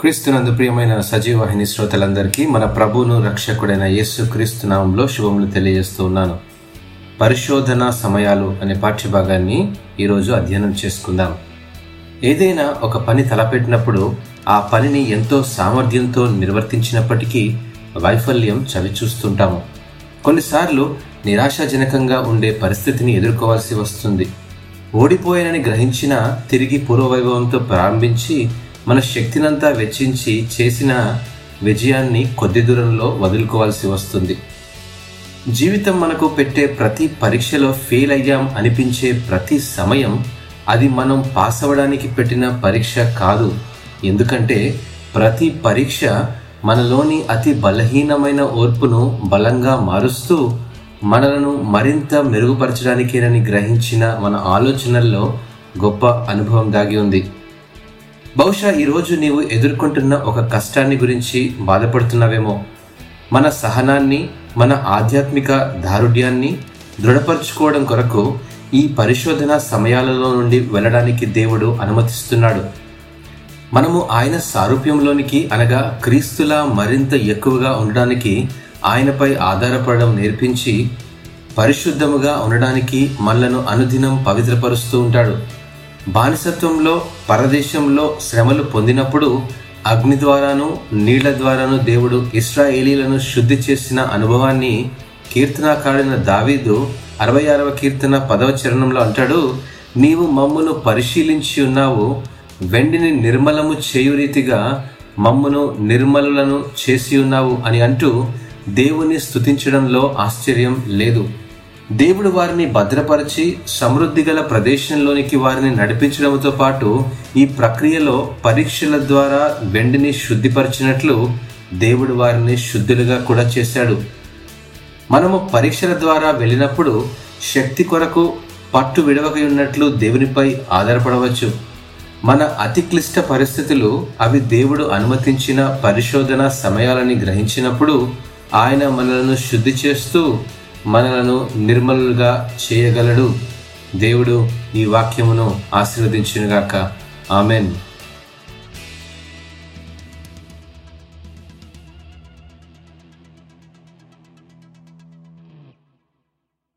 క్రీస్తునందు ప్రియమైన సజీవాహిని శ్రోతలందరికీ మన ప్రభువును రక్షకుడైన యేసు క్రీస్తు నామంలో శుభములు తెలియజేస్తూ ఉన్నాను. పరిశోధన సమయాలు అనే పాఠ్యభాగాన్ని ఈరోజు అధ్యయనం చేసుకుందాం. ఏదైనా ఒక పని తలపెట్టినప్పుడు ఆ పనిని ఎంతో సామర్థ్యంతో నిర్వర్తించినప్పటికీ వైఫల్యం చవిచూస్తుంటాము. కొన్నిసార్లు నిరాశాజనకంగా ఉండే పరిస్థితిని ఎదుర్కోవాల్సి వస్తుంది. ఓడిపోయానని గ్రహించిన తిరిగి పూర్వవైభవంతో ప్రారంభించి మన శక్తినంతా వెచ్చించి చేసిన విజయాన్ని కొద్ది దూరంలో వదులుకోవాల్సి వస్తుంది. జీవితం మనకు పెట్టే ప్రతి పరీక్షలో ఫెయిల్ అయ్యాం అనిపించే ప్రతి సమయం అది మనం పాస్ అవ్వడానికి పెట్టిన పరీక్ష కాదు. ఎందుకంటే ప్రతి పరీక్ష మనలోని అతి బలహీనమైన ఓర్పును బలంగా మారుస్తూ మనలను మరింత మెరుగుపరచడానికేనని గ్రహించిన మన ఆలోచనల్లో గొప్ప అనుభవం దాగి ఉంది. బహుశా ఈరోజు నీవు ఎదుర్కొంటున్న ఒక కష్టాన్ని గురించి బాధపడుతున్నావేమో. మన సహనాన్ని మన ఆధ్యాత్మిక దారుఢ్యాన్ని దృఢపరచుకోవడం కొరకు ఈ పరిశోధన సమయాలలో నుండి వెళ్ళడానికి దేవుడు అనుమతిస్తున్నాడు. మనము ఆయన సారూప్యంలోనికి అనగా క్రీస్తులా మరింత ఎక్కువగా ఉండడానికి ఆయనపై ఆధారపడడం నేర్పించి పరిశుద్ధముగా ఉండడానికి మనలను అనుదినం పవిత్రపరుస్తూ ఉంటాడు. బానిసత్వంలో పరదేశంలో శ్రమలు పొందినప్పుడు అగ్ని ద్వారాను నీళ్ళ ద్వారాను దేవుడు ఇస్రాయేలీలను శుద్ధి చేసిన అనుభవాన్ని కీర్తనాకాడిన దావీదు అరవై ఆరవ కీర్తన పదవ చరణంలో అంటాడు నీవు మమ్మును పరిశీలించి ఉన్నావు వెండిని నిర్మలము చేయు రీతిగా మమ్మును నిర్మలులను చేసి ఉన్నావు అని అంటూ దేవుని స్థుతించడంలో ఆశ్చర్యం లేదు. దేవుడు వారిని భద్రపరిచి సమృద్ధి గల ప్రదేశంలోనికి వారిని నడిపించడంతో పాటు ఈ ప్రక్రియలో పరీక్షల ద్వారా వెండిని శుద్ధిపరిచినట్లు దేవుడు వారిని శుద్ధులుగా కూడా చేశాడు. మనము పరీక్షల ద్వారా వెళ్ళినప్పుడు శక్తి కొరకు పట్టు విడవక ఉన్నట్లు దేవునిపై ఆధారపడవచ్చు. మన అతి క్లిష్ట పరిస్థితులు అవి దేవుడు అనుమతించిన పరిశోధన సమయాలని గ్రహించినప్పుడు ఆయన మనలను శుద్ధి చేస్తూ మనలను నిర్మలుగా చేయగలడు. దేవుడు ఈ వాక్యమును ఆశీర్వదించునుగాక. ఆమెన్.